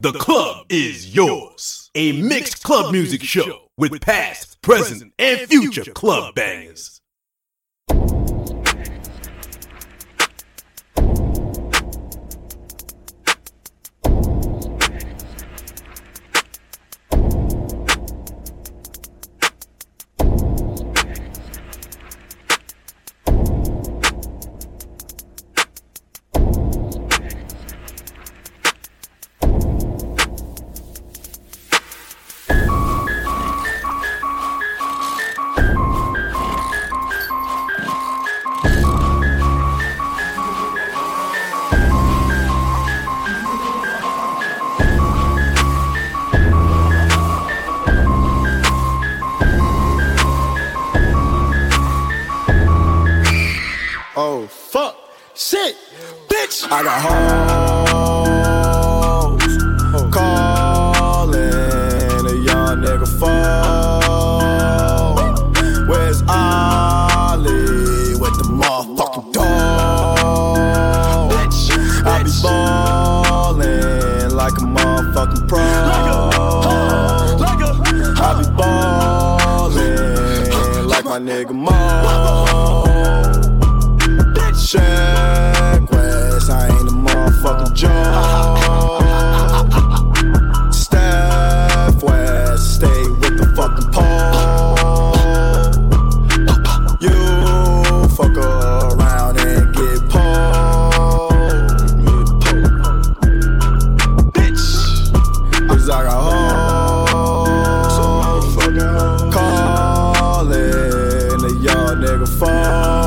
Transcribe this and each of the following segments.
The club is yours. A mixed club music show with past, present, and future club bangers. Bitch. I got hoes calling a young nigga phone. Where's Ollie with the motherfucking dog? Bitch? I be ballin' like a motherfucking pro. I be ballin' like my nigga Mo. Check phone.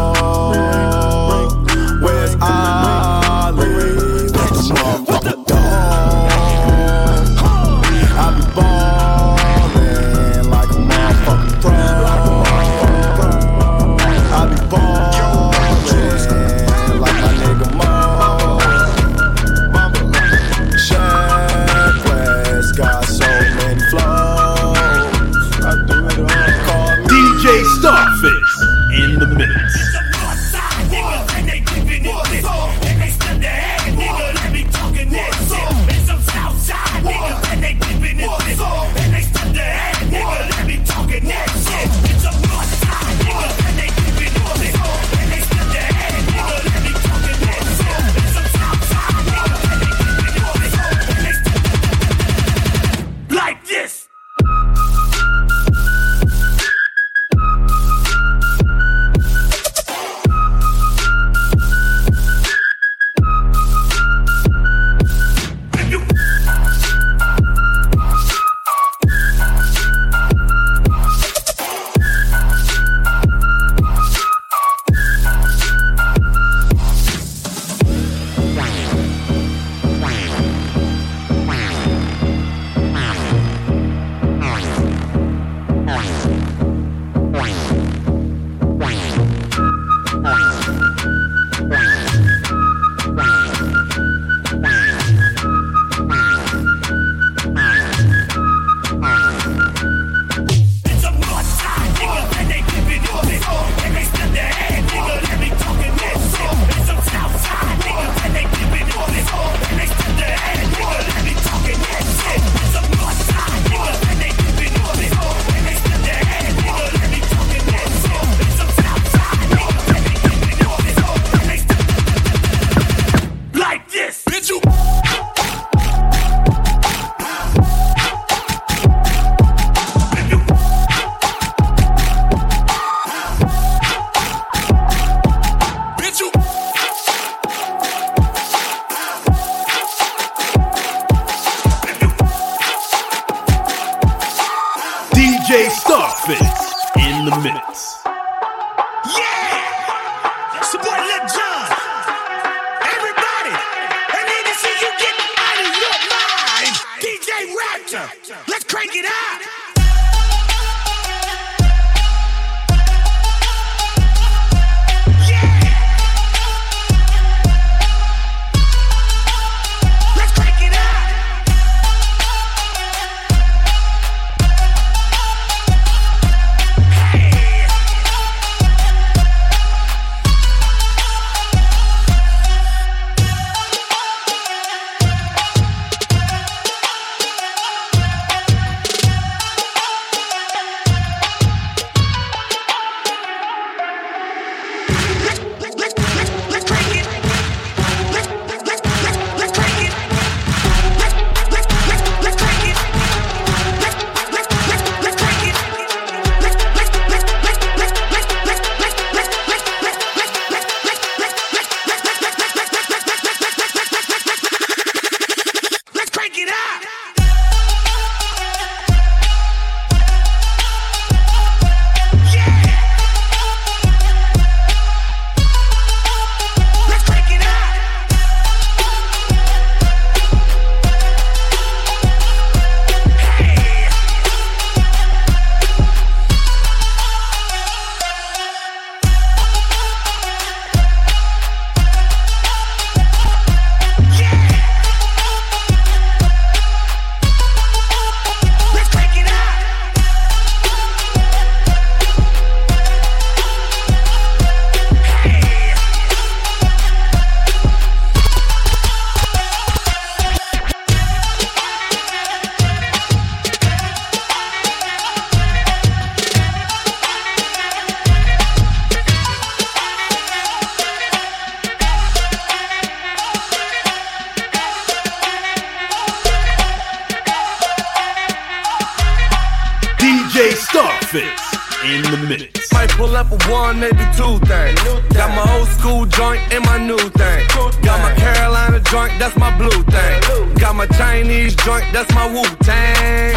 Starfish in the mix. Might pull up a one, maybe two things. Got my old school joint and my new thing. Got my Carolina joint, that's my blue thing. Got my Chinese joint, that's my Wu Tang.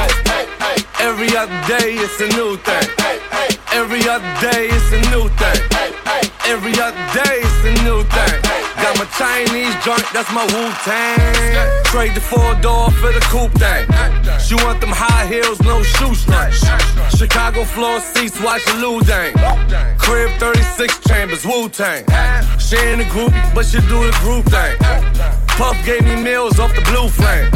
Every other day it's a new thing. Every other day it's a new thing. Every other day it's a new thing. Got my Chinese joint, that's my Wu Tang. Trade the four door for the coupe thing. She want them high heels, no shoestrings. Chicago floor seats, watch the Lou Dang. Crib 36 chambers, Wu Tang. She in the group, but she do the group thing. Puff gave me meals off the blue flame.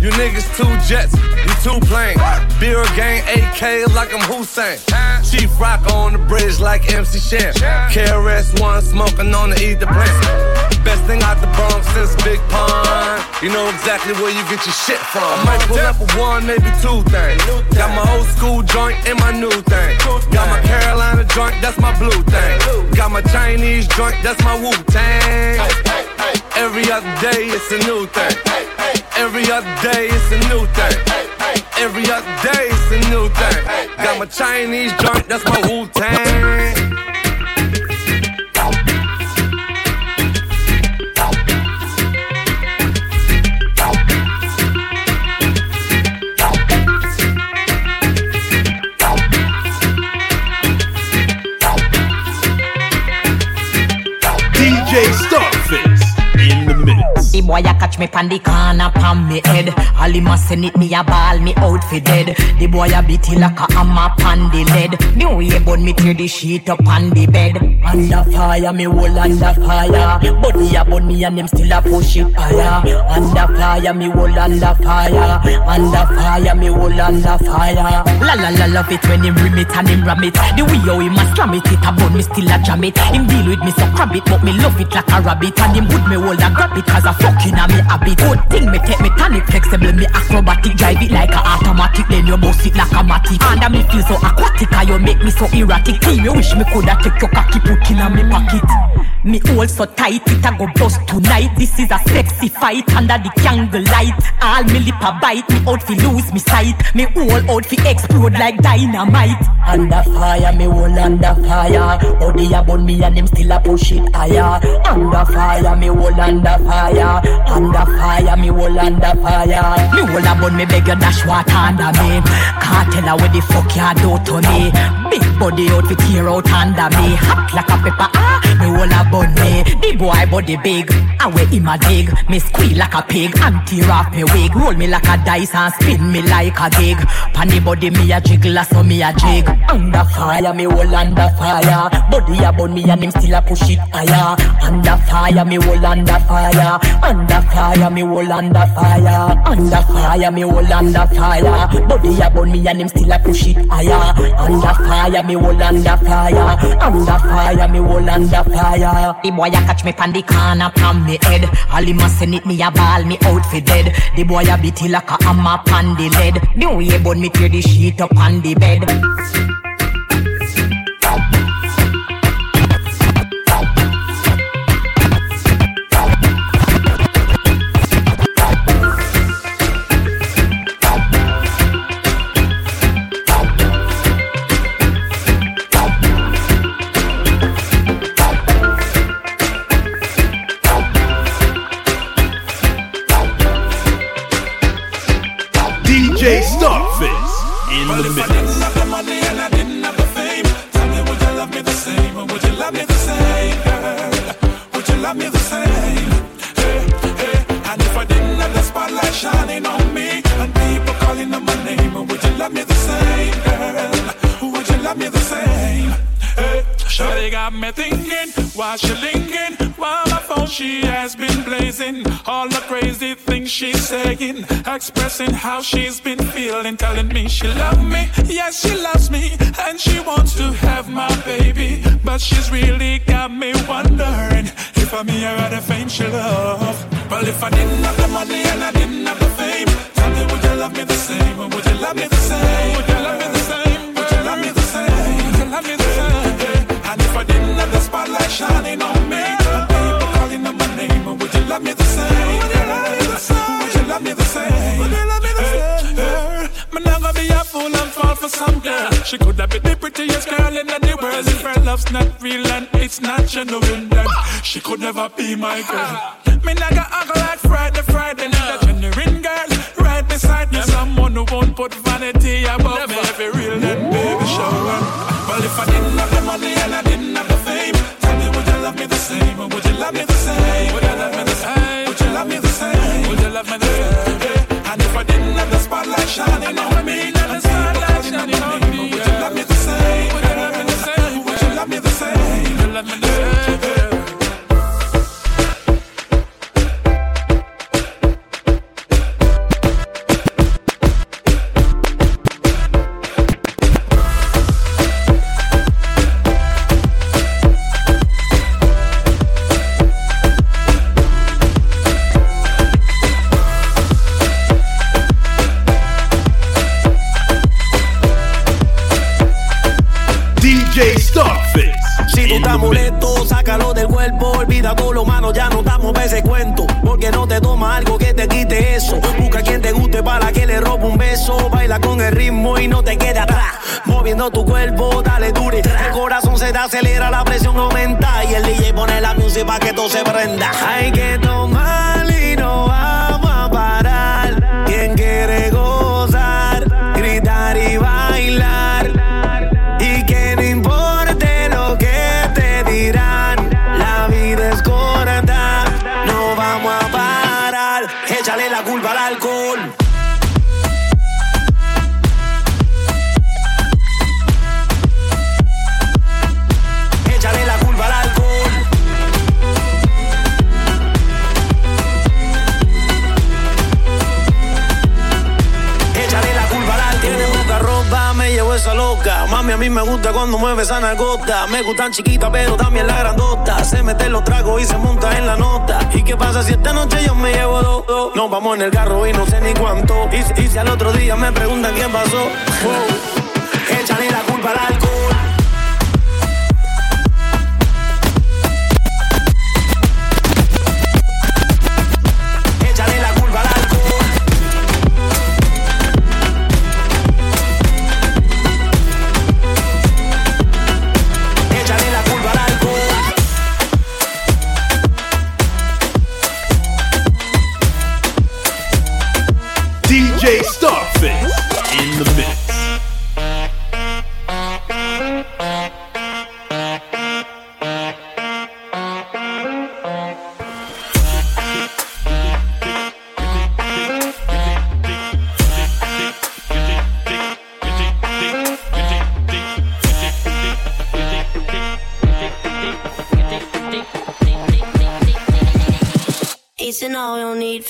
You niggas two jets, you two planes. Beer gang AK like I'm Hussein. Chief Rock on the bridge like MC Shan. KRS One smoking on the ether plant. Best thing out the Bronx since Big Pun. You know exactly where you get your shit from. I might pull up a one, maybe two things. Got my old school joint and my new thing. Got my Carolina joint, that's my blue thing. Got my Chinese joint, that's my Wu Tang. Every other day it's a new thing. Every other day it's a new thing. Every other day it's a new thing. Got my Chinese joint, that's my Wu Tang. DJ the The boy a catch me pan the corner pan me head. All him a send it me a ball me out for dead. The boy a beat it like a hammer pan the lead. The way bun me tear the sheet up on the bed. Under fire me whole under fire. Body a bun me and them still a push it higher. Under fire me whole under fire. Under fire me whole under fire. La la la love it when him rim it and him ram it. The way how him a slam it, it a bun me still a jam it. Him deal with me so crab it, but me love it like a rabbit. And him would me hold a grab it cause a fucking a me habit. Good thing me take me tonic flexible, me acrobatic, drive it like a automatic. Then you bounce it like a matic. And me feel so aquatic, and you make me so erratic. Team, you wish me coulda take your cocky put in a me pocket. Me hold so tight, it a go bust tonight. This is a sexy fight under the candle light. All me lip a bite, me out fi lose me sight. Me whole out fi explode like dynamite. Under fire, me whole under fire. Body a burn me and them still a push it higher. Under fire, me whole under fire. Under fire, me whole under fire. Me whole a burn me beg you dash water under me. Can't tell her what the fuck you do to me. Big body out fi tear out under me. Hot like a pepper, ah. The boy body big, I wear him a dig. Me squeal like a pig and tear off me wig. Roll me like a dice and spin me like a gig. Panny body me a jiggle, so me a jig. Under fire, me whole under fire. Body a burn me and him still a push it higher. Under fire, me whole under fire. Under fire, me whole under fire. Under fire, me whole under fire. Body a burn me and him still a push it higher. Under fire, me whole under fire. Under fire, me whole under fire. The boy a catch me pan the corner pan me head. All him a send it me a ball me out for dead. The boy a beat like a hammer pan the lead. The way burn me tear the sheet up on the bed. While she linking while my phone she has been blazing. All the crazy things she's saying expressing how she's been feeling telling me she love me. Yes she loves me and she wants to have my baby. But she's really got me wondering if I'm here at the fame she love. Well if I didn't have the money and I didn't have love me the same? Me not gonna be a fool and fall for some girl. She could have been the prettiest girl in the world. If her love's not real and it's not genuine, then she could never be my girl. Me not gonna act like Friday, Friday, not a genuine girl. Right beside me, someone who won't put vanity above mí me gusta cuando mueve esa nalgota. Me gustan chiquitas, pero también la grandota. Se mete los tragos y se monta en la nota. ¿Y qué pasa si esta noche yo me llevo dos? dos? Nos vamos en el carro y no sé ni cuánto. Y, y si al otro día me preguntan quién pasó. wow. Échale la culpa al alcohol.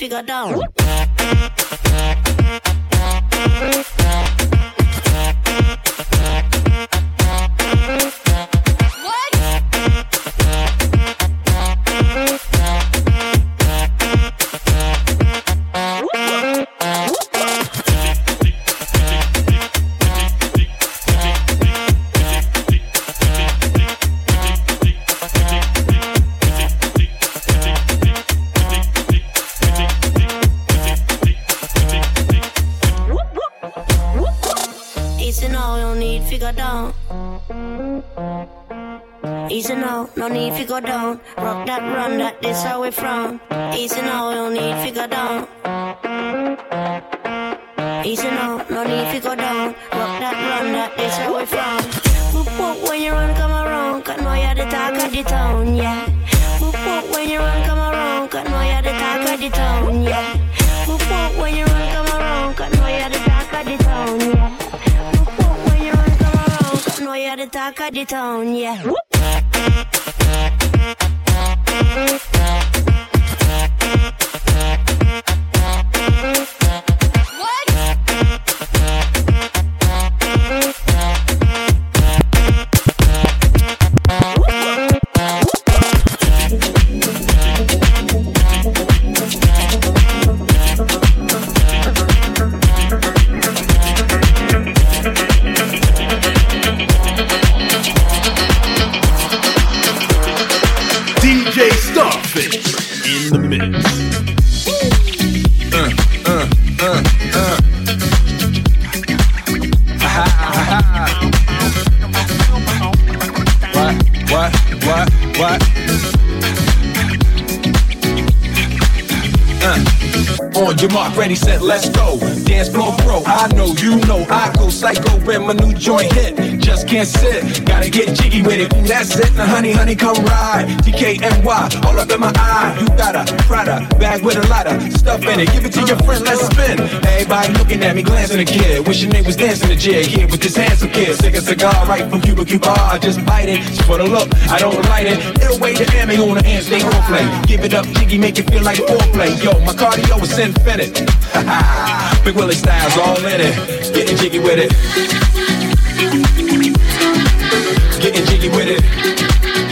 Figure down. No need to go down. Rock that run, that this how we from. Easy now, don't need figure down. Easy now, no need to go down. Rock that run, that this how we from. Whoop whoop when you run, come around. Cause know you're the talk of the town, yeah. Whoop whoop when you run, come around. Cause know you're the talk of the town, yeah. You're talk of the town, yeah. DJ come ride. DKNY, all up in my eye. You got a Prada bag with a lot of stuff in it. Give it to your friend, let's spin. Everybody looking at me, glancing a kid. Wishing they was dancing the jig here with this handsome kid. Sick a cigar right from Cuba Cuba. I just bite it. Just for the look, I don't light it. It'll wait the ammo on the hand, stay on play. Give it up, jiggy, make it feel like a foreplay. Yo, my cardio is infinite. Big Willie Styles all in it. Getting jiggy with it. Getting jiggy with it.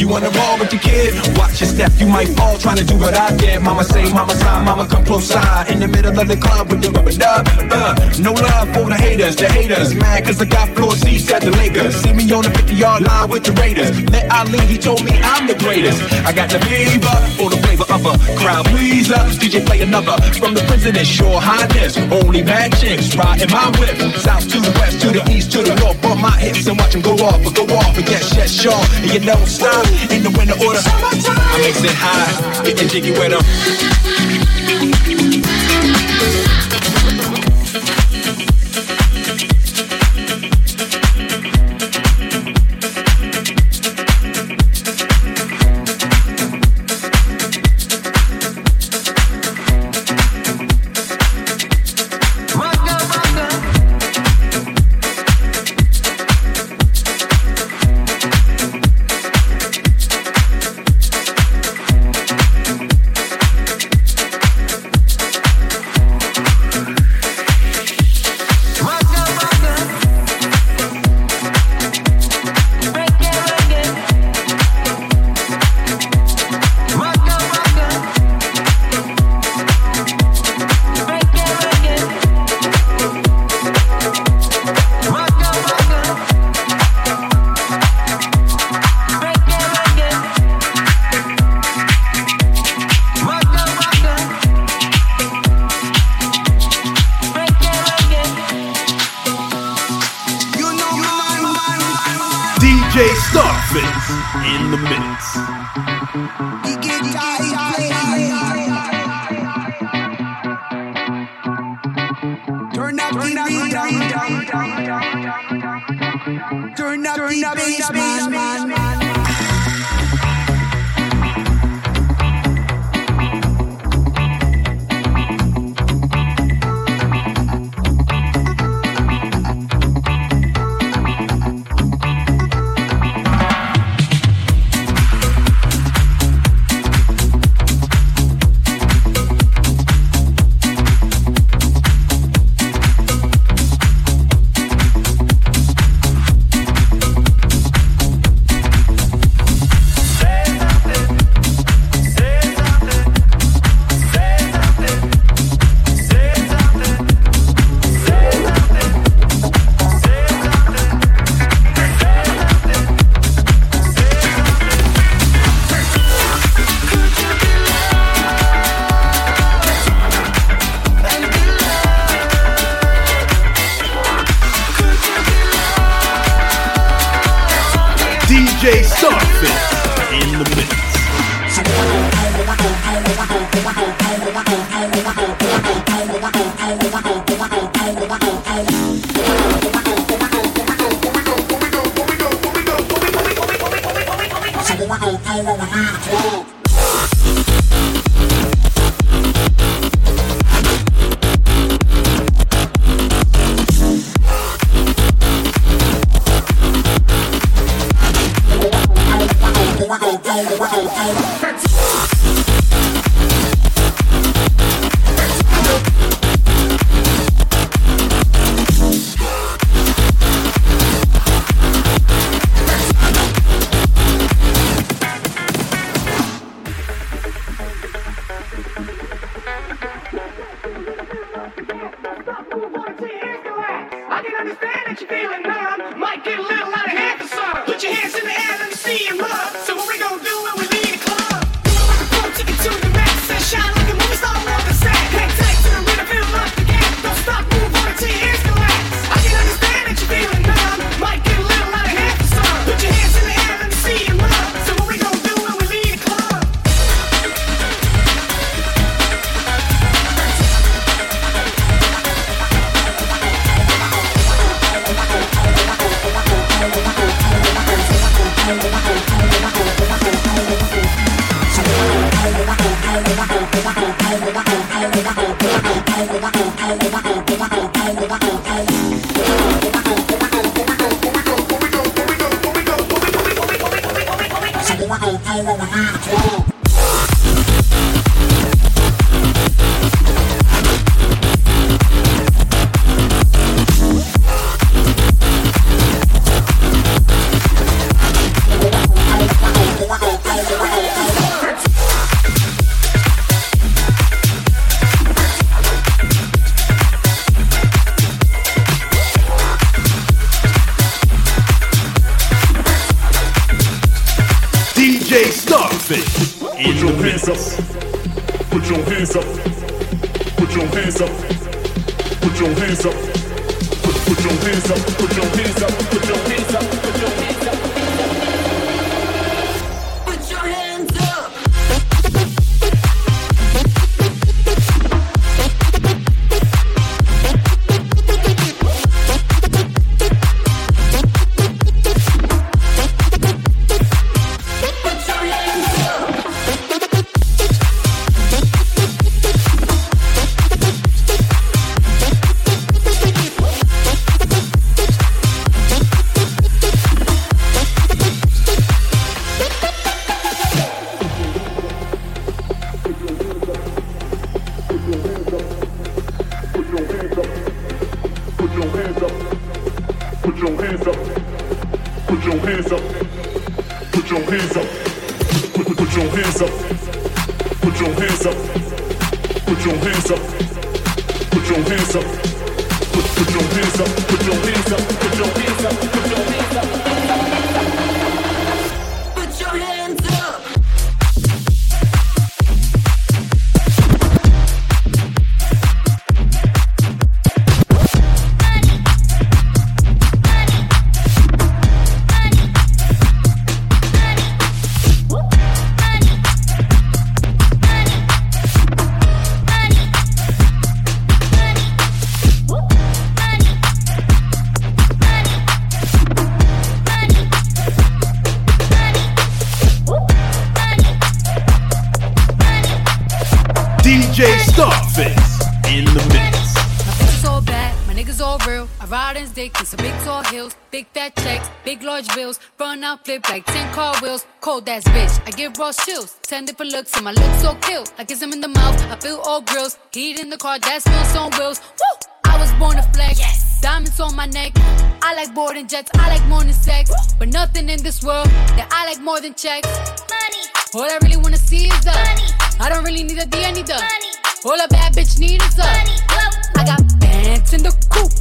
You wanna roll with your kid? Watch your step, you might fall trying to do what I did. Mama say, mama sign, mama come close side. In the middle of the club with the rubber dub. Uh, no love for the haters, the haters. Mad cause I got floor seats at the Lakers. See me on the 50 yard line with the Raiders. Met Ali, he told me I'm the greatest. I got the fever for the flavor of a crowd pleaser. DJ play another from the president, sure highness. Only bad chicks riding my whip. South to the west, to the east, to the north. Bump my hips and watch them go off, but go off and get shit sure. And you don't stop in the winter order. I makes it high, getting jiggy with them. Turn up the beat, turn up the bass, man. we gon' do ay lalaki. Flip like 10 car wheels. Cold ass bitch, I give raw chills. 10 different looks, and my looks so kill. I kiss him in the mouth, I feel all grills. Heat in the car, that smells on wheels. Woo! I was born to flex. Yes. Diamonds on my neck. I like boarding jets, I like more than sex. But nothing in this world that I like more than checks. Money. All I really wanna see is the money. I don't really need a D, I need the money. All a bad bitch need is the money. I got bands in the coop,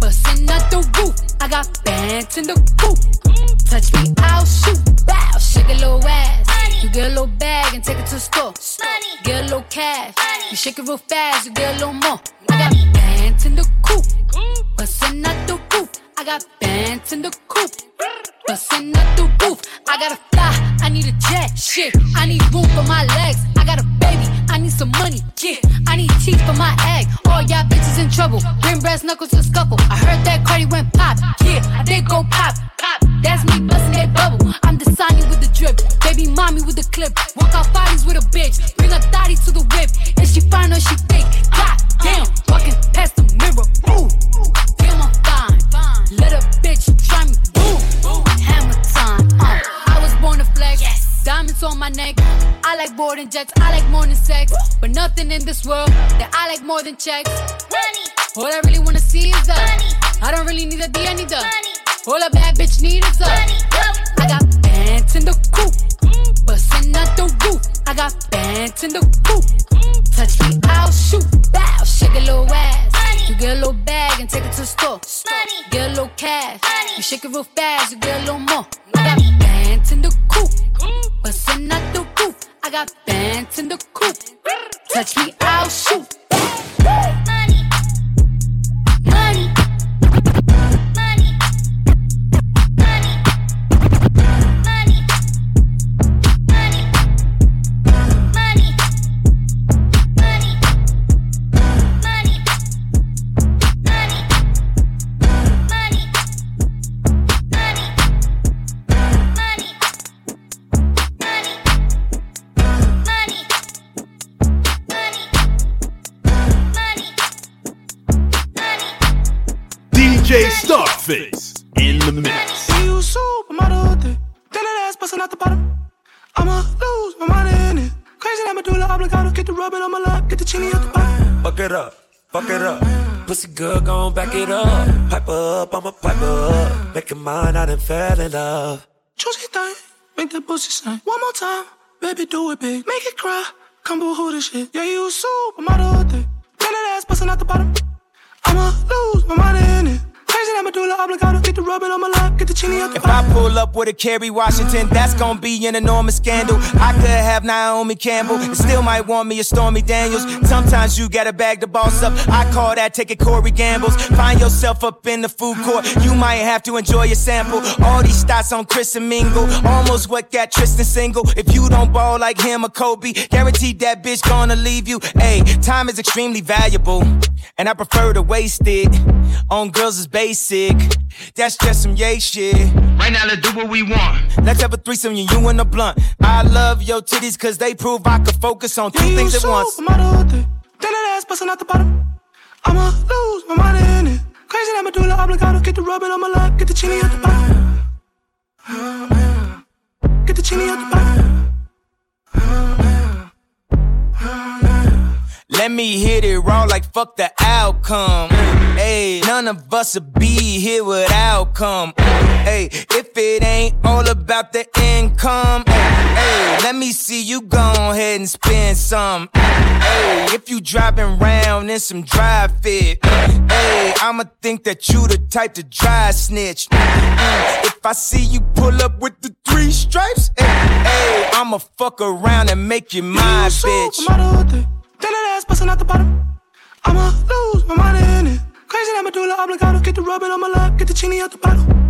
bustin' out the roof. I got bands in the coop. Touch me, I'll shoot. Bow, shake a little ass. You get a little bag and take it to the store. Get a little cash. You shake it real fast, you get a little more. I got bands in the coop, bustin' out the roof. I got bands in the coop. Bustin' out the roof. I gotta fly, I need a jet. Shit, I need room for my legs. I got a baby, I need some money. Yeah, I need teeth for my egg. All y'all bitches in trouble. Bring brass knuckles to scuffle. I heard that Cardi went pop. Yeah, I did go pop. Pop. That's me bustin' that bubble. I'm the Sonya with the drip. Baby mommy with the clip. Walk out bodies with a bitch. Bring a thotty to the whip. If she fine or she fake. God damn, walking past the mirror. Ooh, damn, I'm fine. Let a bitch try me. Boom, hammer time. Uh, I was born to flex. yes. Diamonds on my neck. I like boarding jets. I like more than sex. But nothing in this world that I like more than checks. Money. All I really wanna see is the money. I don't really need a D, I need the money. All a bad bitch need is the money. I got pants in the coop, bustin' out the roof. I got pants in the coop. Touch me, I'll shoot. Bow, shake a little ass. You get a little bag and take it to the store. Get a little cash. Money. You shake it real fast, you get a little more. I got bands in the coop, bustin' out the roof. I got bands in the coop. Touch me, I'll shoot. Up, fuck it up. Pussy good, gon' back it up. Pipe up, I'ma pipe up. Make it mine, I done fell in love. Juicy thing. Make that pussy sing. One more time. Baby, do it big. Make it cry. Come boo hoo this shit. Yeah, you a supermodel thing. Eh. Then that ass bustin' out the bottom. I'ma lose my mind in it. Crazy medulla oblongata. Get the rubbing on my lap. Get the chini at the If I pull up with a Kerry Washington, that's gonna be an enormous scandal. I could have Naomi Campbell, and still might want me a Stormy Daniels. Sometimes you gotta bag the boss up. I call that taking Corey Gambles. Find yourself up in the food court, you might have to enjoy your sample. All these stats on Chris and Mingle, almost what got Tristan single. If you don't ball like him or Kobe, guaranteed that bitch gonna leave you. Hey, time is extremely valuable, and I prefer to waste it on girls is basic. That's just some yay shit. Right now, let's do what we want. Let's have a threesome, you, you and a blunt. I love your titties, cause they prove I can focus on two Yeah, things at once. supermodel thing. Then that ass busting out the bottom. I'ma lose my mind in it. Crazy that medulla oblongata. Get the rubbing on my lap. Get the chini at the bottom. Get the chini at the bottom. Let me hit it raw like fuck the outcome. Hey, none of us would be here without come. Hey, if it ain't all about the income, hey, let me see you go ahead and spend some. Hey, if you driving round in some dry fit, hey, I'ma think that you the type to dry snitch. Mm, If I see you pull up with the three stripes, hey, hey, I'ma fuck around and make you my bitch. Then that ass busting out the bottom. I'ma lose my mind in it. Crazy that medulla oblongata. Get the rubbing on my lap. Get the chini out the bottom.